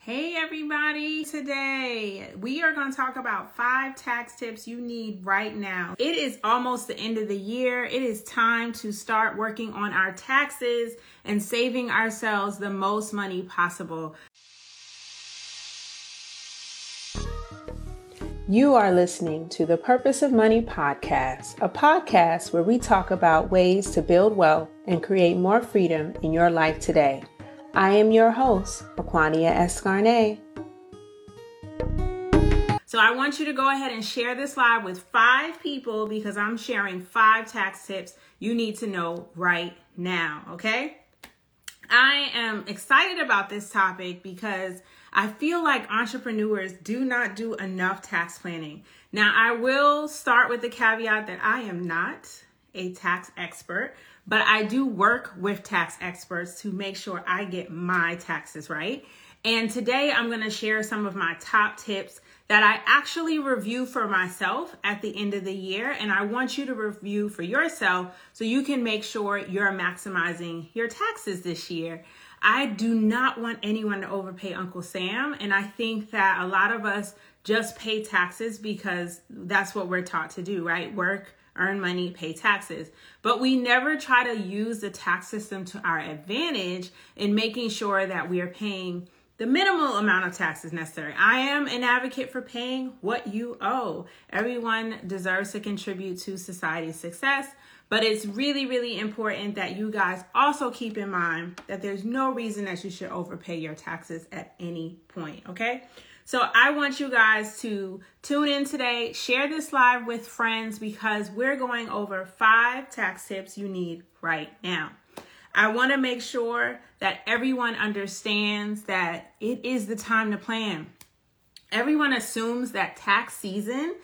Hey everybody, today we are going to talk about five tax tips you need right now. It is almost the end of the year. It is time to start working on our taxes and saving ourselves the most money possible. You are listening to the Purpose of Money podcast, a podcast where we talk about ways to build wealth and create more freedom in your life today. I am your host, Aquania Escarne. So I want you to go ahead and share this live with five people because I'm sharing five tax tips you need to know right now, okay? I am excited about this topic because I feel like entrepreneurs do not do enough tax planning. Now, I will start with the caveat that I am not a tax expert, but I do work with tax experts to make sure I get my taxes right. And today I'm going to share some of my top tips that I actually review for myself at the end of the year. And I want you to review for yourself so you can make sure you're maximizing your taxes this year. I do not want anyone to overpay Uncle Sam. And I think that a lot of us just pay taxes because that's what we're taught to do, right? Work earn money, pay taxes. But we never try to use the tax system to our advantage in making sure that we are paying the minimal amount of taxes necessary. I am an advocate for paying what you owe. Everyone deserves to contribute to society's success, but it's really, really important that you guys also keep in mind that there's no reason that you should overpay your taxes at any point, okay? So I want you guys to tune in today, share this live with friends because we're going over five tax tips you need right now. I want to make sure that everyone understands that it is the time to plan. Everyone assumes that tax season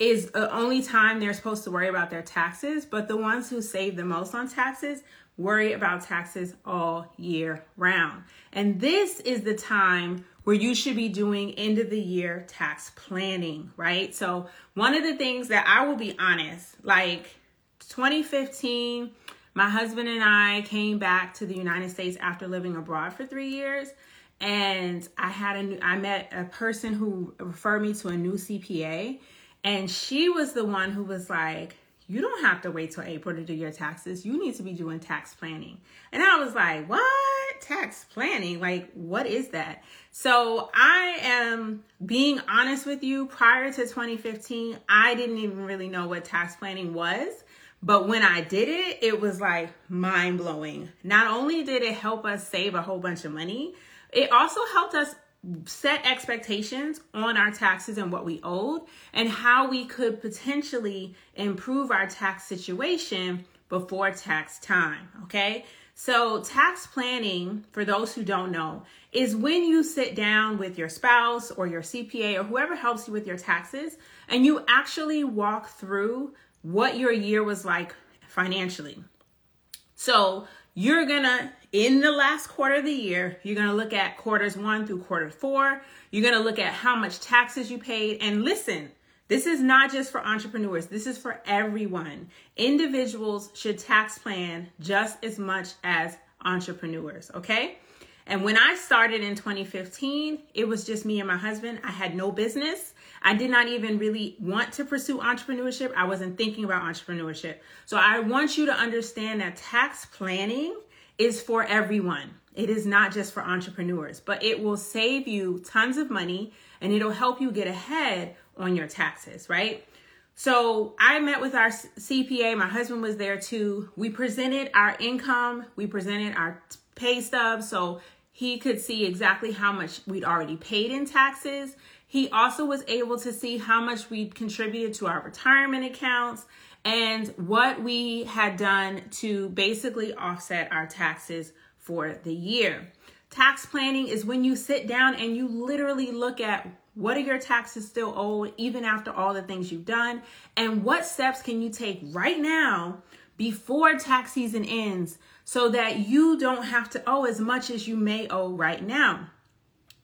is the only time they're supposed to worry about their taxes, but the ones who save the most on taxes worry about taxes all year round. And this is the time where you should be doing end of the year tax planning, right? So, one of the things that I will be honest, like 2015, my husband and I came back to the United States after living abroad for 3 years and I had a new, I met a person who referred me to a new CPA and she was the one who was like you don't have to wait till April to do your taxes. You need to be doing tax planning. And I was like, what? Tax planning? Like, what is that? So I am being honest with you. Prior to 2015, I didn't even really know what tax planning was. But when I did it, it was like mind blowing. Not only did it help us save a whole bunch of money, it also helped us set expectations on our taxes and what we owed and how we could potentially improve our tax situation before tax time. Okay. So, tax planning, for those who don't know, is when you sit down with your spouse or your CPA or whoever helps you with your taxes and you actually walk through what your year was like financially. So, you're gonna in the last quarter of the year, you're to look at quarters one through quarter four. You're to look at how much taxes you paid. And listen, this is not just for entrepreneurs, this is for everyone. Individuals should tax plan just as much as entrepreneurs, okay? And when I started in 2015, it was just me and my husband. I had no business. I did not even really want to pursue entrepreneurship. I wasn't thinking about entrepreneurship. So I want you to understand that tax planning is for everyone. It is not just for entrepreneurs, but it will save you tons of money and it'll help you get ahead on your taxes, right? So I met with our CPA. My husband was there too. We presented our income, we presented our pay stubs so he could see exactly how much we'd already paid in taxes. He also was able to see how much we'd contributed to our retirement accounts and what we had done to basically offset our taxes for the year. Tax planning is when you sit down and you literally look at what are your taxes still owed, even after all the things you've done, and what steps can you take right now before tax season ends so that you don't have to owe as much as you may owe right now.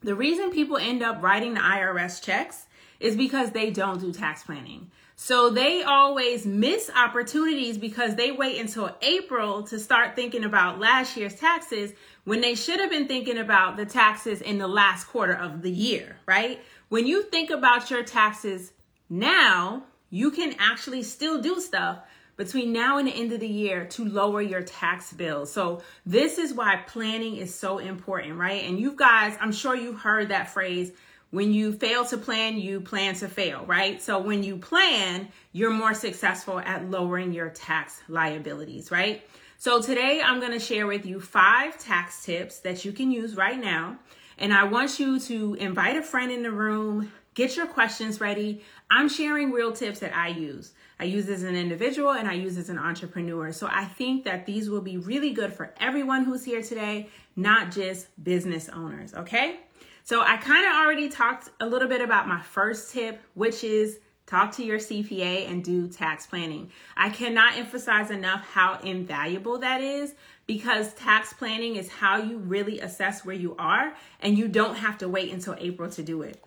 The reason people end up writing the IRS checks is because they don't do tax planning. So they always miss opportunities because they wait until April to start thinking about last year's taxes when they should have been thinking about the taxes in the last quarter of the year, right? When you think about your taxes now, you can actually still do stuff between now and the end of the year to lower your tax bill. So this is why planning is so important, right? And you guys, I'm sure you've heard that phrase, when you fail to plan, you plan to fail, right? So when you plan, you're more successful at lowering your tax liabilities, right? So today I'm to share with you five tax tips that you can use right now. And I want you to invite a friend in the room, get your questions ready. I'm sharing real tips that I use. I use as an individual and I use as an entrepreneur. So I think that these will be really good for everyone who's here today, not just business owners, okay? So I kind of already talked a little bit about my first tip, which is talk to your CPA and do tax planning. I cannot emphasize enough how invaluable that is because tax planning is how you really assess where you are and you don't have to wait until April to do it.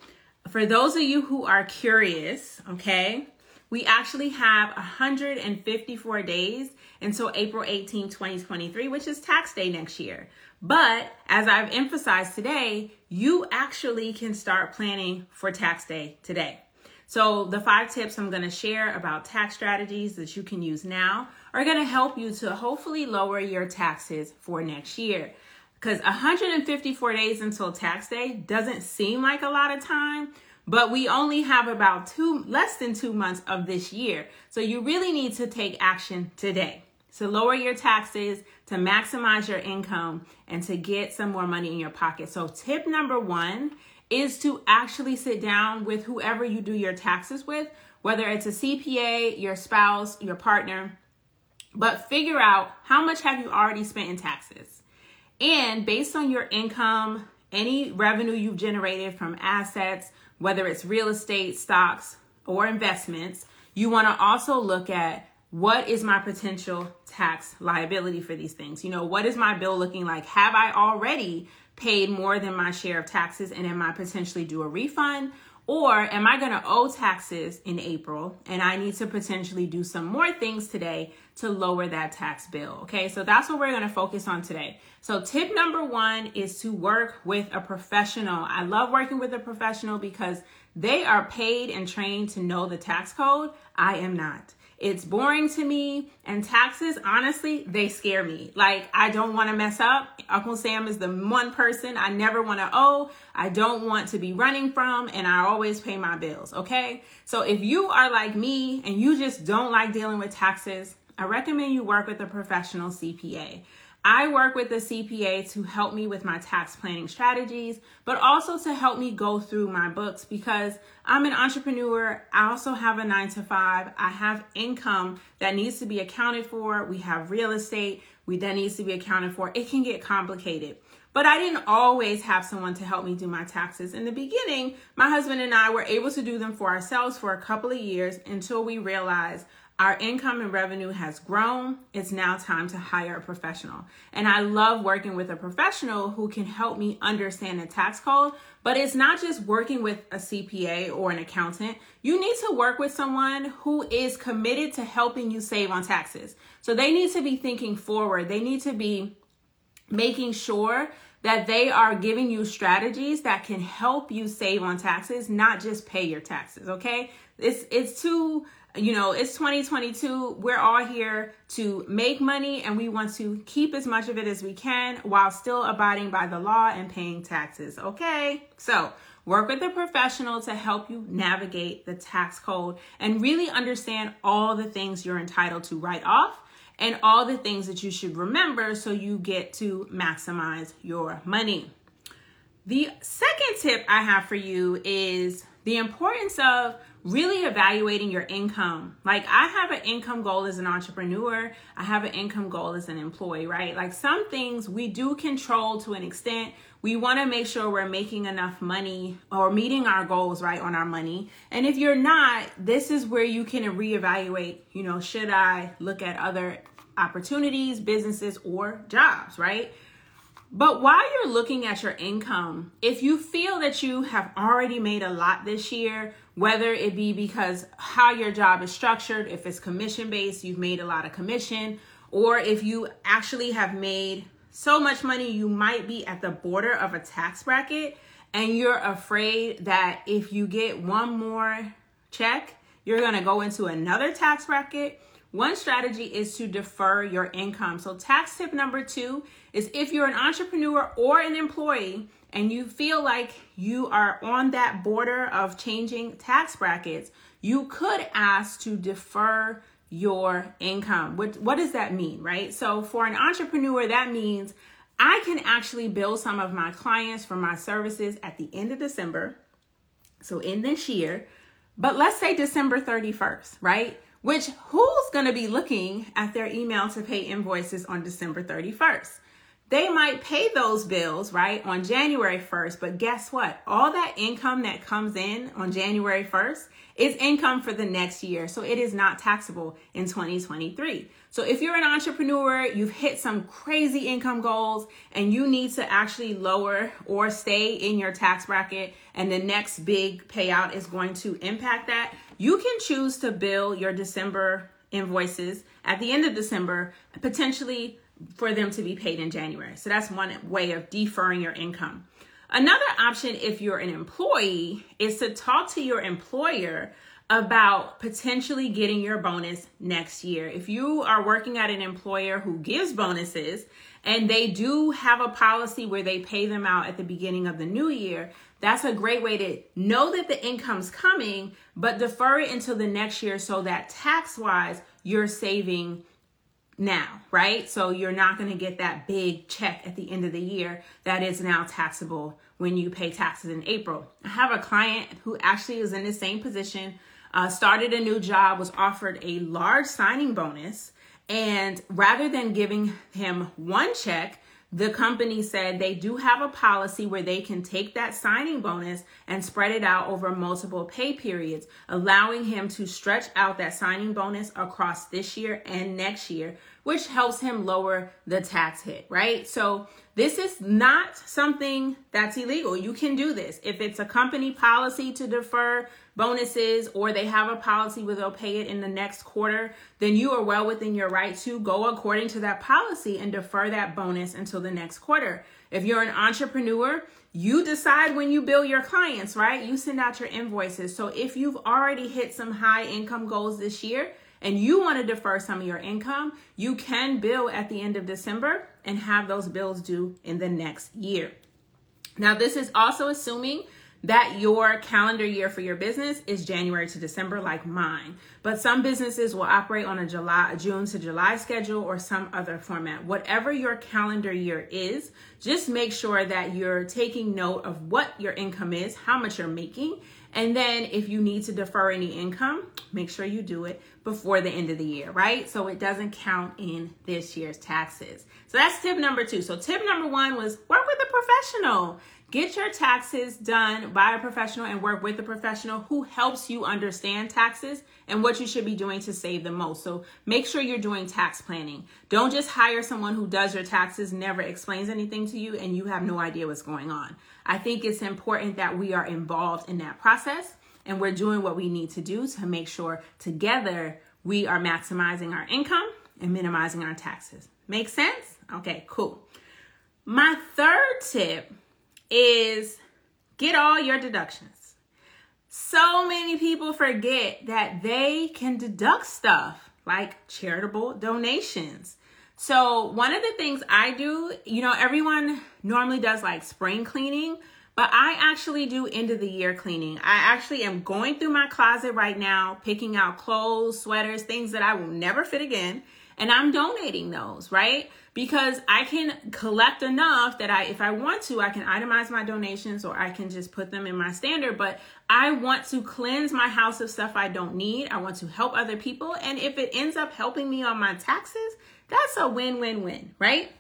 For those of you who are curious, okay, we actually have 154 days until April 18, 2023, which is tax day next year. But as I've emphasized today, you actually can start planning for tax day today. So, the five tips I'm going to share about tax strategies that you can use now are going to help you to hopefully lower your taxes for next year. Because 154 days until tax day doesn't seem like a lot of time, but we only have about two, less than two months of this year. So you really need to take action today to lower your taxes, to maximize your income, and to get some more money in your pocket. So, tip number one is to actually sit down with whoever you do your taxes with, whether it's a CPA, your spouse, your partner, but figure out how much have you already spent in taxes. And based on your income, any revenue you've generated from assets, whether it's real estate, stocks, or investments, you want to also look at what is my potential tax liability for these things? You know, what is my bill looking like? Have I already paid more than my share of taxes and am I potentially due a refund? Or am I going to owe taxes in April and I need to potentially do some more things today to lower that tax bill? Okay, so that's what we're going to focus on today. So, tip number one is to work with a professional. I love working with a professional because they are paid and trained to know the tax code. I am not. It's boring to me. And taxes, honestly, they scare me. Like, I don't want to mess up. Uncle Sam is the one person I never want to owe. I don't want to be running from, and I always pay my bills. Okay. So if you are like me and you just don't like dealing with taxes, I recommend you work with a professional CPA. I work with a CPA to help me with my tax planning strategies, but also to help me go through my books because I'm an entrepreneur. I also have a nine to five. I have income that needs to be accounted for. We have real estate we that needs to be accounted for. It can get complicated. But I didn't always have someone to help me do my taxes. In the beginning, my husband and I were able to do them for ourselves for a couple of years until we realized our income and revenue has grown. It's now time to hire a professional. And I love working with a professional who can help me understand the tax code. But it's not just working with a CPA or an accountant. You need to work with someone who is committed to helping you save on taxes. So they need to be thinking forward. They need to be making sure that they are giving you strategies that can help you save on taxes, not just pay your taxes, okay? It's it's too you know, it's 2022. We're all here to make money and we want to keep as much of it as we can while still abiding by the law and paying taxes. Okay. So, work with a professional to help you navigate the tax code and really understand all the things you're entitled to write off and all the things that you should remember so you get to maximize your money. The second tip I have for you is the importance of really evaluating your income. Like I have an income goal as an entrepreneur, I have an income goal as an employee, right? Like some things we do control to an extent. We want to make sure we're making enough money or meeting our goals, right, on our money. And if you're not, this is where you can reevaluate, you know, should I look at other opportunities, businesses, or jobs, right? But while you're looking at your income, if you feel that you have already made a lot this year, whether it be because how your job is structured, if it's commission based, you've made a lot of commission, or if you actually have made so much money, you might be at the border of a tax bracket and you're afraid that if you get one more check, you're going to go into another tax bracket. One strategy is to defer your income. So, tax tip number two is if you're an entrepreneur or an employee and you feel like you are on that border of changing tax brackets, you could ask to defer your income. What, what does that mean, right? So, for an entrepreneur, that means I can actually bill some of my clients for my services at the end of December. So in this year, but let's say December 31st, right? Which who's going to be looking at their email to pay invoices on December 31st? They might pay those bills, right, on January 1st, but guess what? All that income that comes in on January 1st is income for the next year. So it is not taxable in 2023. So if you're an entrepreneur, you've hit some crazy income goals and you need to actually lower or stay in your tax bracket and the next big payout is going to impact that, you can choose to bill your December invoices at the end of December, potentially for them to be paid in January. So that's one way of deferring your income. Another option, if you're an employee, is to talk to your employer about potentially getting your bonus next year. If you are working at an employer who gives bonuses and they do have a policy where they pay them out at the beginning of the new year, that's a great way to know that the income's coming, but defer it until the next year so that tax wise, you're saving now, right? So you're not going to get that big check at the end of the year that is now taxable when you pay taxes in April. I have a client who actually is in the same position, uh, started a new job, was offered a large signing bonus, and rather than giving him one check, the company said they do have a policy where they can take that signing bonus and spread it out over multiple pay periods, allowing him to stretch out that signing bonus across this year and next year, which helps him lower the tax hit, right? So this is not something that's illegal. You can do this. If it's a company policy to defer bonuses or they have a policy where they'll pay it in the next quarter, then you are well within your right to go according to that policy and defer that bonus until the next quarter. If you're an entrepreneur, you decide when you bill your clients, right? You send out your invoices. So if you've already hit some high income goals this year, and you want to defer some of your income, you can bill at the end of December and have those bills due in the next year. Now, this is also assuming that your calendar year for your business is January to December, like mine. But some businesses will operate on a July, June to July schedule or some other format. Whatever your calendar year is, just make sure that you're taking note of what your income is, how much you're making, and then if you need to defer any income, make sure you do it before the end of the year, right? So it doesn't count in this year's taxes. So that's tip number two. So tip number one was work with a professional. Get your taxes done by a professional and work with a professional who helps you understand taxes and what you should be doing to save the most. So make sure you're doing tax planning. Don't just hire someone who does your taxes, never explains anything to you, and you have no idea what's going on. I think it's important that we are involved in that process and we're doing what we need to do to make sure together we are maximizing our income and minimizing our taxes. Make sense? Okay, cool. My third tip is get all your deductions. So many people forget that they can deduct stuff like charitable donations. So, one of the things I do, you know, everyone normally does like spring cleaning, but I actually do end of the year cleaning. I actually am going through my closet right now, picking out clothes, sweaters, things that I will never fit again, and I'm donating those, right? because I can collect enough that I, if I want to, I can itemize my donations or I can just put them in my standard. But I want to cleanse my house of stuff I don't need. I want to help other people. And if it ends up helping me on my taxes, that's a win win win, right?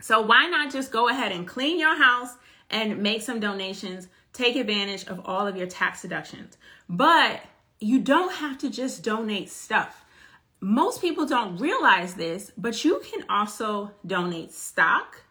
So why not just go ahead and clean your house and make some donations? Take advantage of all of your tax deductions. But you don't have to just donate stuff most people don't realize this, but you can also donate stock,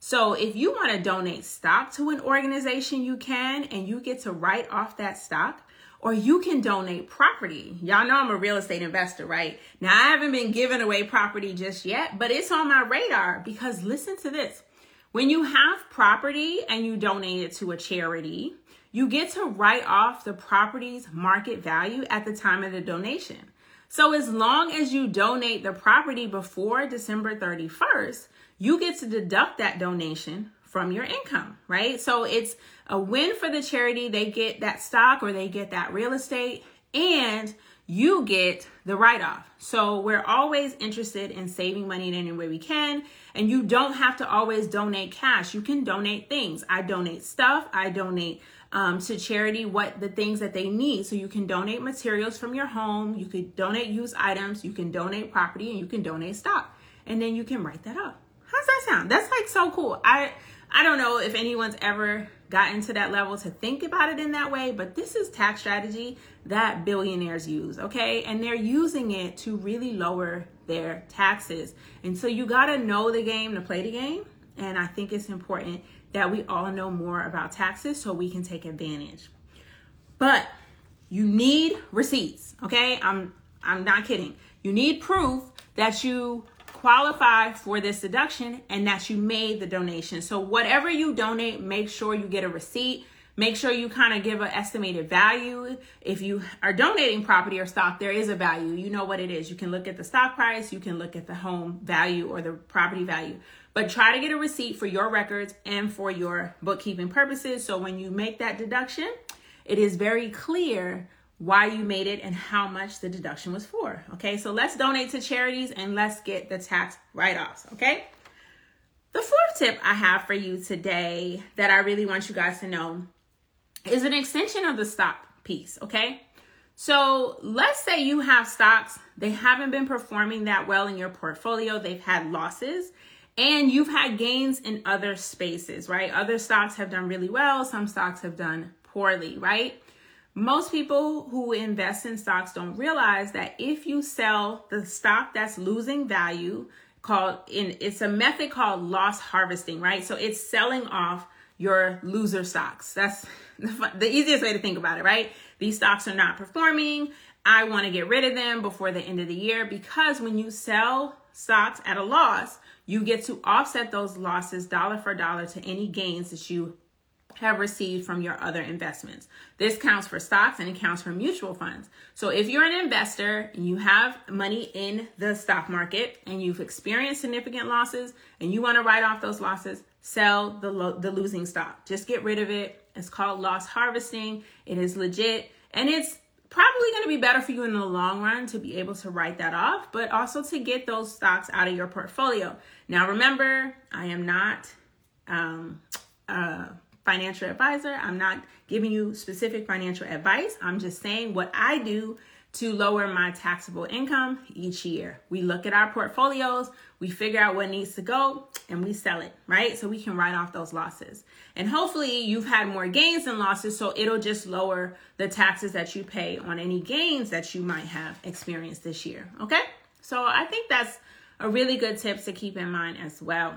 So if you want to donate stock to an organization, you can, and you get to write off that stock. Or you can donate property. Y'all know I'm a real estate investor, right? Now, I haven't been giving away property just yet, but it's on my radar because listen to this. When you have property and you donate it to a charity, you get to write off the property's market value at the time of the donation. So as long as you donate the property before December 31st, you get to deduct that donation from your income, right? So it's a win for the charity. They get that stock or they get that real estate and you get the write off. So we're always interested in saving money in any way we can. And you don't have to always donate cash. You can donate things. I donate stuff. I donate um, to charity what the things that they need. So you can donate materials from your home. You could donate used items. You can donate property and you can donate stock. And then you can write that up. How's that sound? That's like so cool. I I don't know if anyone's ever gotten to that level to think about it in that way, but this is tax strategy that billionaires use, okay? And they're using it to really lower their taxes. And so you got to know the game to play the game, and I think it's important that we all know more about taxes so we can take advantage. But you need receipts, okay? I'm I'm not kidding. You need proof that you qualify for this deduction and that you made the donation. So whatever you donate, make sure you get a receipt. Make sure you kind of give an estimated value. If you are donating property or stock, there is a value. You know what it is. You can look at the stock price, you can look at the home value or the property value. But try to get a receipt for your records and for your bookkeeping purposes. So when you make that deduction, it is very clear why you made it, and how much the deduction was for. Okay, so let's donate to charities and let's get the tax write offs. Okay, the fourth tip I have for you today that I really want you guys to know is an extension of the stock piece. Okay, so let's say you have stocks, they haven't been performing that well in your portfolio, they've had losses. And you've had gains in other spaces, right? Other stocks have done really well, some stocks have done poorly, right? Most people who invest in stocks don't realize that if you sell the stock that's losing value, called in it's a method called loss harvesting, right? So it's selling off your loser stocks. That's the easiest way to think about it, right? These stocks are not performing. I want to get rid of them before the end of the year because when you sell stocks at a loss, you get to offset those losses dollar for dollar to any gains that you have received from your other investments. This counts for stocks and it counts for mutual funds. So if you're an investor and you have money in the stock market and you've experienced significant losses and you want to write off those losses, sell the lo- the losing stock. Just get rid of it. It's called loss harvesting. It is legit and it's probably going to be better for you in the long run to be able to write that off, but also to get those stocks out of your portfolio. Now remember, I am not um uh financial advisor. I'm not giving you specific financial advice. I'm just saying what I do to lower my taxable income each year. We look at our portfolios, we figure out what needs to go, and we sell it, right? So we can write off those losses. And hopefully you've had more gains than losses, so it'll just lower the taxes that you pay on any gains that you might have experienced this year, okay? So I think that's a really good tip to keep in mind as well.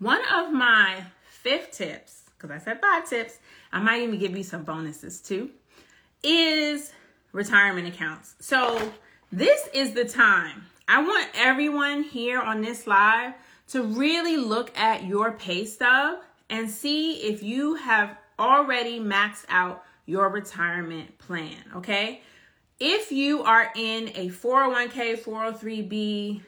One of my fifth tips, because I said five tips, I might even give you some bonuses too, is retirement accounts. So this is the time. I want everyone here on this live to really look at your pay stub and see if you have already maxed out your retirement plan, okay? If you are in a 401k, 403b,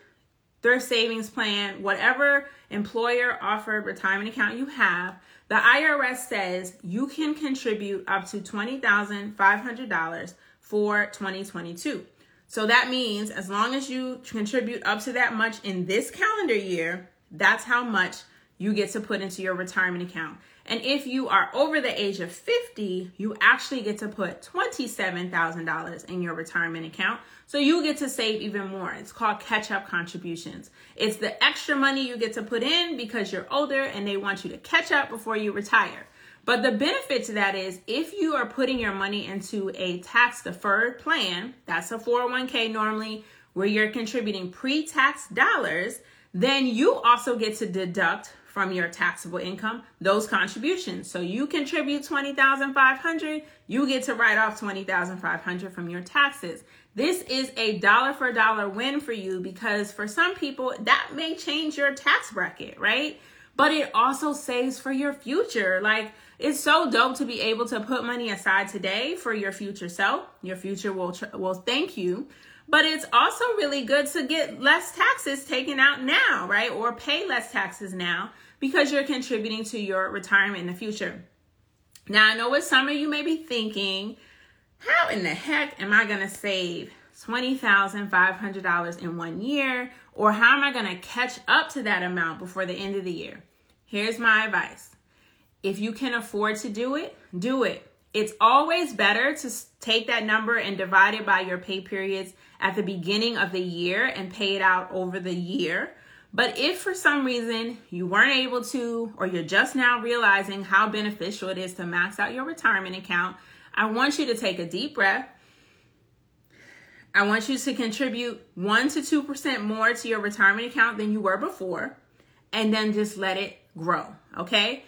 thrift savings plan, whatever employer offered retirement account you have, the IRS says you can contribute up to $20,500 for 2022. So that means as long as you contribute up to that much in this calendar year, that's how much you get to put into your retirement account. And if you are over the age of 50, you actually get to put $27,000 in your retirement account. So you get to save even more. It's called catch up contributions. It's the extra money you get to put in because you're older and they want you to catch up before you retire. But the benefit to that is if you are putting your money into a tax deferred plan, that's a 401k normally, where you're contributing pre tax dollars, then you also get to deduct from your taxable income those contributions. So you contribute 20,500, you get to write off 20,500 from your taxes. This is a dollar for dollar win for you because for some people that may change your tax bracket, right? But it also saves for your future. Like it's so dope to be able to put money aside today for your future self. Your future will will thank you but it's also really good to get less taxes taken out now, right? Or pay less taxes now because you're contributing to your retirement in the future. Now, I know what some of you may be thinking how in the heck am I going to save $20,500 in one year? Or how am I going to catch up to that amount before the end of the year? Here's my advice if you can afford to do it, do it. It's always better to take that number and divide it by your pay periods at the beginning of the year and pay it out over the year. But if for some reason you weren't able to, or you're just now realizing how beneficial it is to max out your retirement account, I want you to take a deep breath. I want you to contribute 1 to 2% more to your retirement account than you were before, and then just let it grow, okay?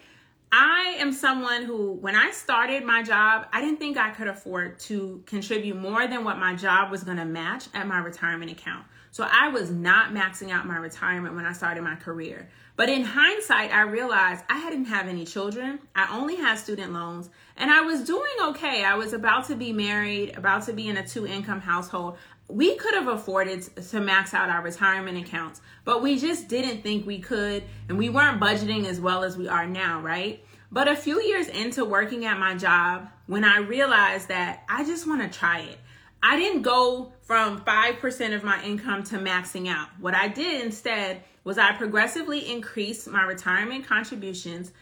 I am someone who, when I started my job, I didn't think I could afford to contribute more than what my job was going to match at my retirement account. So I was not maxing out my retirement when I started my career. But in hindsight, I realized I didn't have any children. I only had student loans and I was doing okay. I was about to be married, about to be in a two income household. We could have afforded to max out our retirement accounts, but we just didn't think we could. And we weren't budgeting as well as we are now, right? But a few years into working at my job, when I realized that I just want to try it, I didn't go from 5% of my income to maxing out. What I did instead was I progressively increased my retirement contributions.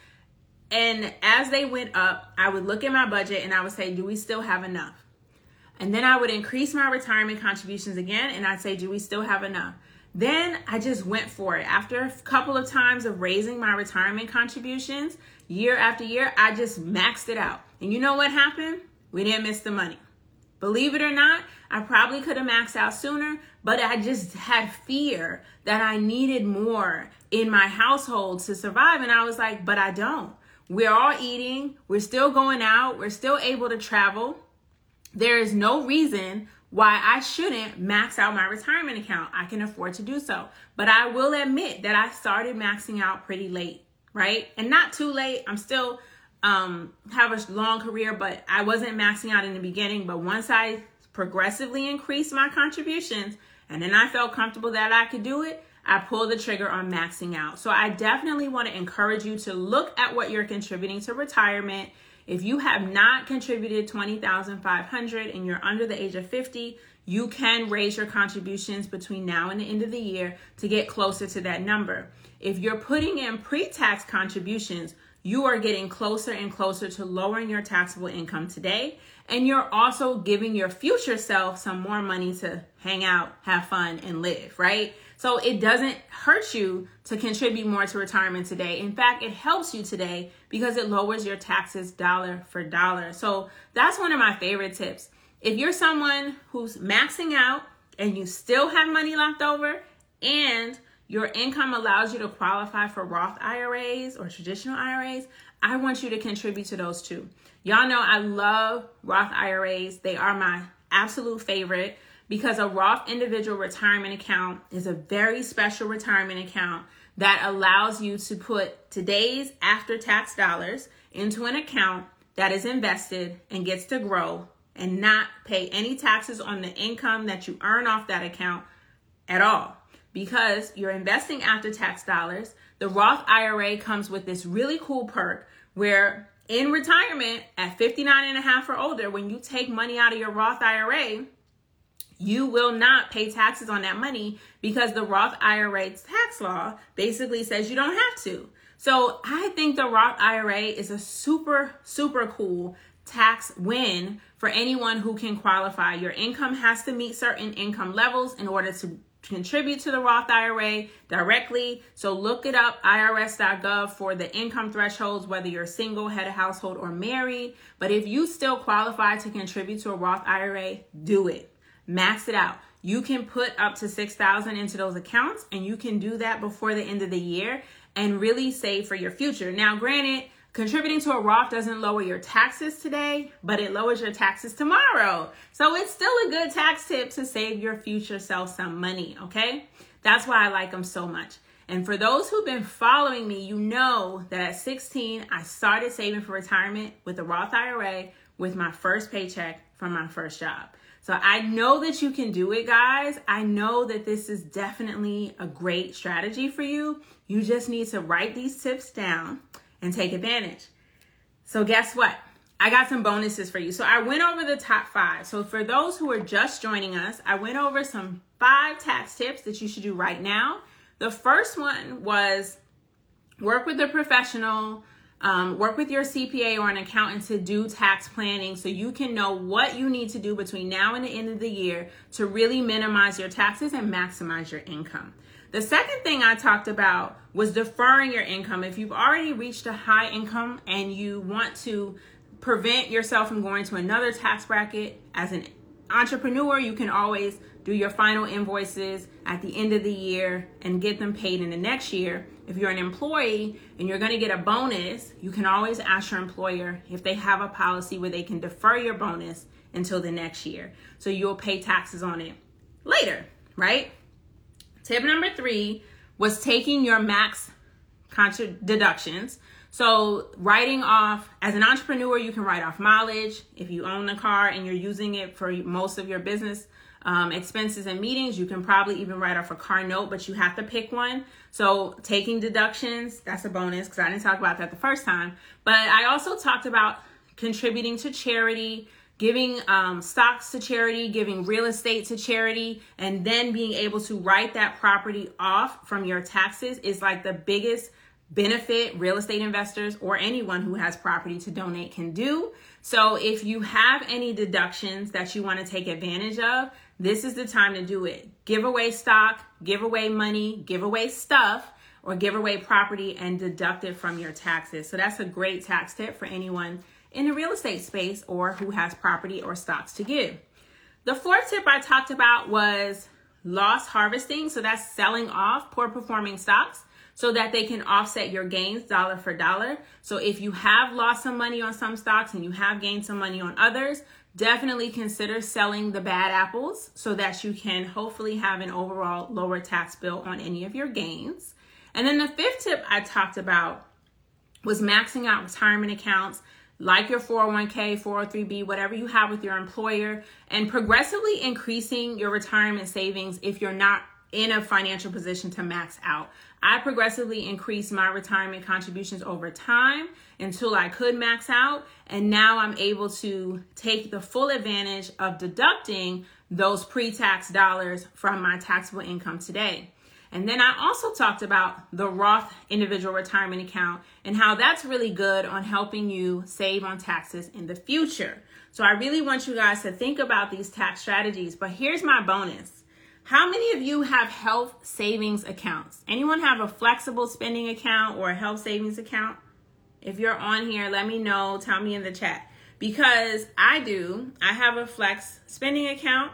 And as they went up, I would look at my budget and I would say, Do we still have enough? And then I would increase my retirement contributions again and I'd say, Do we still have enough? Then I just went for it. After a couple of times of raising my retirement contributions, year after year, I just maxed it out. And you know what happened? We didn't miss the money. Believe it or not, I probably could have maxed out sooner, but I just had fear that I needed more in my household to survive. And I was like, but I don't. We're all eating, we're still going out, we're still able to travel. There is no reason why I shouldn't max out my retirement account. I can afford to do so. But I will admit that I started maxing out pretty late right? And not too late. I'm still um have a long career, but I wasn't maxing out in the beginning. But once I progressively increased my contributions and then I felt comfortable that I could do it, I pulled the trigger on maxing out. So I definitely want to encourage you to look at what you're contributing to retirement. If you have not contributed 20,500 and you're under the age of 50, you can raise your contributions between now and the end of the year to get closer to that number. If you're putting in pre tax contributions, you are getting closer and closer to lowering your taxable income today. And you're also giving your future self some more money to hang out, have fun, and live, right? So it doesn't hurt you to contribute more to retirement today. In fact, it helps you today because it lowers your taxes dollar for dollar. So that's one of my favorite tips. If you're someone who's maxing out and you still have money left over and your income allows you to qualify for Roth IRAs or traditional IRAs, I want you to contribute to those too. Y'all know I love Roth IRAs. They are my absolute favorite because a Roth individual retirement account is a very special retirement account that allows you to put today's after tax dollars into an account that is invested and gets to grow and not pay any taxes on the income that you earn off that account at all because you're investing after tax dollars. The Roth IRA comes with this really cool perk where in retirement at 59 and a half or older, when you take money out of your Roth IRA, you will not pay taxes on that money because the Roth IRA tax law basically says you don't have to. So I think the Roth IRA is a super, super cool tax win for anyone who can qualify. Your income has to meet certain income levels in order to contribute to the Roth IRA directly. So look it up, irs.gov, for the income thresholds, whether you're single, head of household, or married. But if you still qualify to contribute to a Roth IRA, do it. Max it out. You can put up to 6000 into those accounts and you can do that before the end of the year and really save for your future. Now, granted, contributing to a Roth doesn't lower your taxes today, but it lowers your taxes tomorrow. So it's still a good tax tip to save your future self some money, okay? That's why I like them so much. And for those who've been following me, you know that at 16, I started saving for retirement with a Roth IRA with my first paycheck from my first job. So I know that you can do it, guys. I know that this is definitely a great strategy for you. You just need to write these tips down and take advantage. So, guess what? I got some bonuses for you. So, I went over the top five. So, for those who are just joining us, I went over some five tax tips that you should do right now. The first one was work with a professional um, work with your CPA or an accountant to do tax planning so you can know what you need to do between now and the end of the year to really minimize your taxes and maximize your income. The second thing I talked about was deferring your income. If you've already reached a high income and you want to prevent yourself from going to another tax bracket as an entrepreneur, you can always do your final invoices at the end of the year and get them paid in the next year. If you're an employee and you're going to get a bonus, you can always ask your employer if they have a policy where they can defer your bonus until the next year. So you'll pay taxes on it later, right? Tip number three was taking your max contra- deductions. So, writing off as an entrepreneur, you can write off mileage. If you own a car and you're using it for most of your business um, expenses and meetings. You can probably even write off a car note, but you have to pick one. So taking deductions, that's a bonus because I didn't talk about that the first time. But I also talked about contributing to charity, giving um, stocks to charity, giving real estate to charity, and then being able to write that property off from your taxes is like the biggest benefit real estate investors or anyone who has property to donate can do. So if you have any deductions that you want to take advantage of, this is the time to do it. Give away stock, give away money, give away stuff, or give away property and deduct it from your taxes. So that's a great tax tip for anyone in the real estate space or who has property or stocks to give. The fourth tip I talked about was loss harvesting. So that's selling off poor performing stocks so that they can offset your gains dollar for dollar. So if you have lost some money on some stocks and you have gained some money on others, definitely consider selling the bad apples so that you can hopefully have an overall lower tax bill on any of your gains. And then the fifth tip I talked about was maxing out retirement accounts like your 401k, 403b, whatever you have with your employer, and progressively increasing your retirement savings if you're not in a financial position to max out. I progressively increased my retirement contributions over time until I could max out. And now I'm able to take the full advantage of deducting those pre tax dollars from my taxable income today. And then I also talked about the Roth individual retirement account and how that's really good on helping you save on taxes in the future. So I really want you guys to think about these tax strategies. But here's my bonus how many of you have health savings accounts? Anyone have a flexible spending account or a health savings account? If you're on here, let me know. Tell me in the chat. Because I do. I have a flex spending account.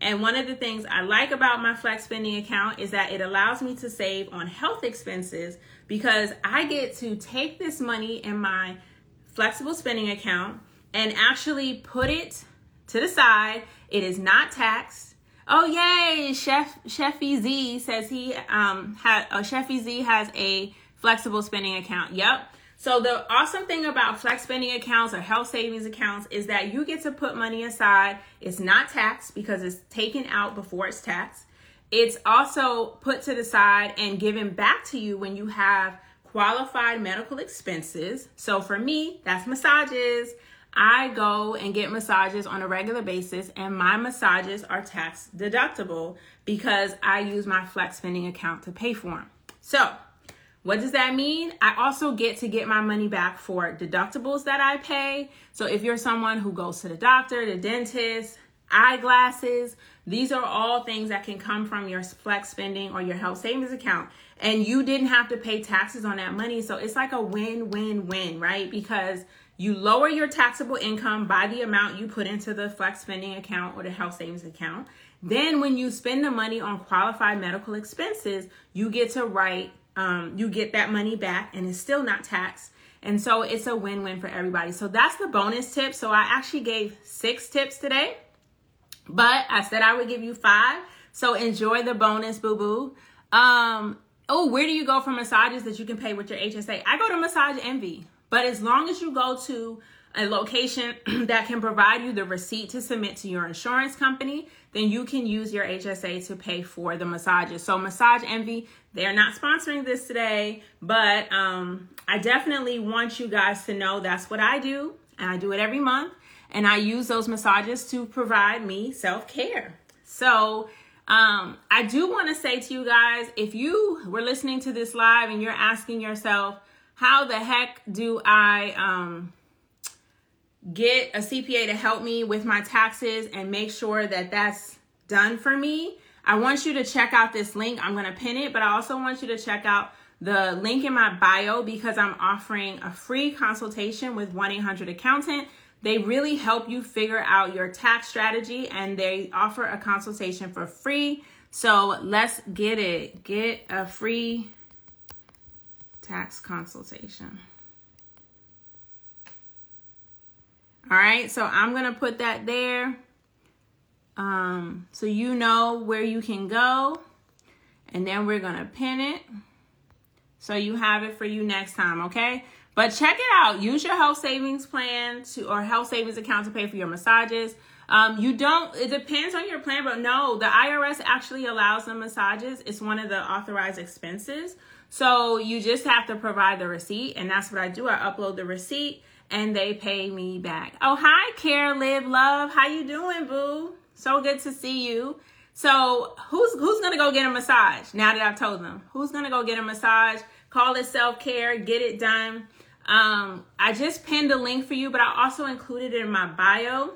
And one of the things I like about my flex spending account is that it allows me to save on health expenses because I get to take this money in my flexible spending account and actually put it to the side. It is not taxed Oh yay! Chef Chefy Z says he um had uh, Chefy Z has a flexible spending account. Yep. So the awesome thing about flex spending accounts or health savings accounts is that you get to put money aside. It's not taxed because it's taken out before it's taxed. It's also put to the side and given back to you when you have qualified medical expenses. So for me, that's massages. I go and get massages on a regular basis, and my massages are tax deductible because I use my flex spending account to pay for them. So, what does that mean? I also get to get my money back for deductibles that I pay. So, if you're someone who goes to the doctor, the dentist, eyeglasses, these are all things that can come from your flex spending or your health savings account. And you didn't have to pay taxes on that money. So, it's like a win win win, right? Because you lower your taxable income by the amount you put into the flex spending account or the health savings account. Then, when you spend the money on qualified medical expenses, you get to write um, you get that money back and it's still not taxed. And so it's a win win for everybody. So that's the bonus tip. So I actually gave six tips today, but I said I would give you five. So enjoy the bonus, boo boo. Um, oh, where do you go for massages that you can pay with your HSA? I go to Massage Envy, but as long as you go to a location that can provide you the receipt to submit to your insurance company, then you can use your HSA to pay for the massages. So Massage Envy, they're not sponsoring this today, but um, I definitely want you guys to know that's what I do, and I do it every month, and I use those massages to provide me self-care. So um, I do want to say to you guys, if you were listening to this live and you're asking yourself, how the heck do I um, get a CPA to help me with my taxes and make sure that that's done for me, I want you to check out this link. I'm going to pin it, but I also want you to check out the link in my bio because I'm offering a free consultation with 1 800 Accountant. They really help you figure out your tax strategy and they offer a consultation for free. So let's get it. Get a free tax consultation. All right, so I'm gonna put that there. Um, so you know where you can go, and then we're gonna pin it so you have it for you next time, okay? But check it out. Use your health savings plan to or health savings account to pay for your massages. Um, you don't. It depends on your plan, but no, the IRS actually allows the massages. It's one of the authorized expenses. So you just have to provide the receipt, and that's what I do. I upload the receipt and they pay me back. Oh, hi, Care, Live, Love. How you doing, boo? So good to see you. So who's who's gonna go get a massage now that I've told them? Who's gonna go get a massage? Call it self care, get it done. Um, I just pinned a link for you, but I also included it in my bio.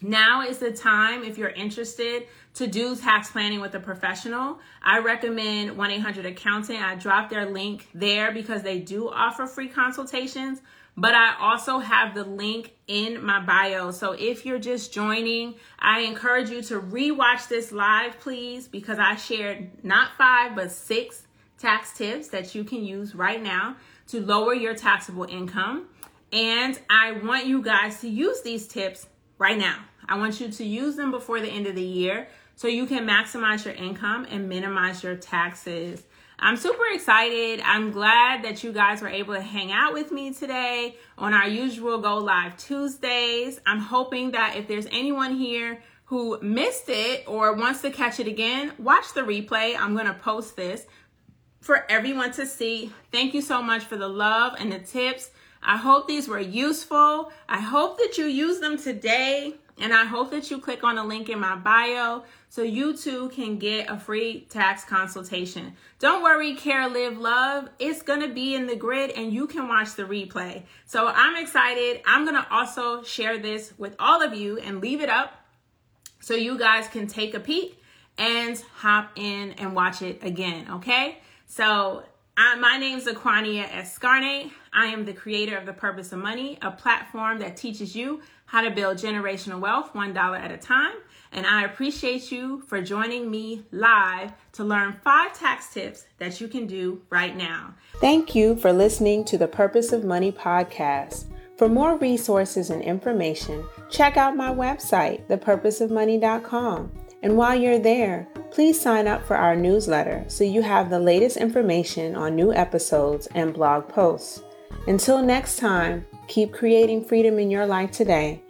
Now is the time if you're interested to do tax planning with a professional. I recommend 1 800 Accountant. I dropped their link there because they do offer free consultations but I also have the link in my bio. So if you're just joining, I encourage you to rewatch this live, please, because I shared not five, but six tax tips that you can use right now to lower your taxable income. And I want you guys to use these tips right now. I want you to use them before the end of the year so you can maximize your income and minimize your taxes. I'm super excited. I'm glad that you guys were able to hang out with me today on our usual Go Live Tuesdays. I'm hoping that if there's anyone here who missed it or wants to catch it again, watch the replay. I'm going to post this for everyone to see. Thank you so much for the love and the tips. I hope these were useful. I hope that you use them today. And I hope that you click on the link in my bio so you too can get a free tax consultation. Don't worry, Care, Live, Love. It's going to be in the grid and you can watch the replay. So I'm excited. I'm going to also share this with all of you and leave it up so you guys can take a peek and hop in and watch it again. Okay. So I, my name is Aquania Escarne. I am the creator of The Purpose of Money, a platform that teaches you how to build generational wealth one dollar at a time. And I appreciate you for joining me live to learn five tax tips that you can do right now. Thank you for listening to the Purpose of Money podcast. For more resources and information, check out my website, thepurposeofmoney.com. And while you're there, please sign up for our newsletter so you have the latest information on new episodes and blog posts. Until next time, keep creating freedom in your life today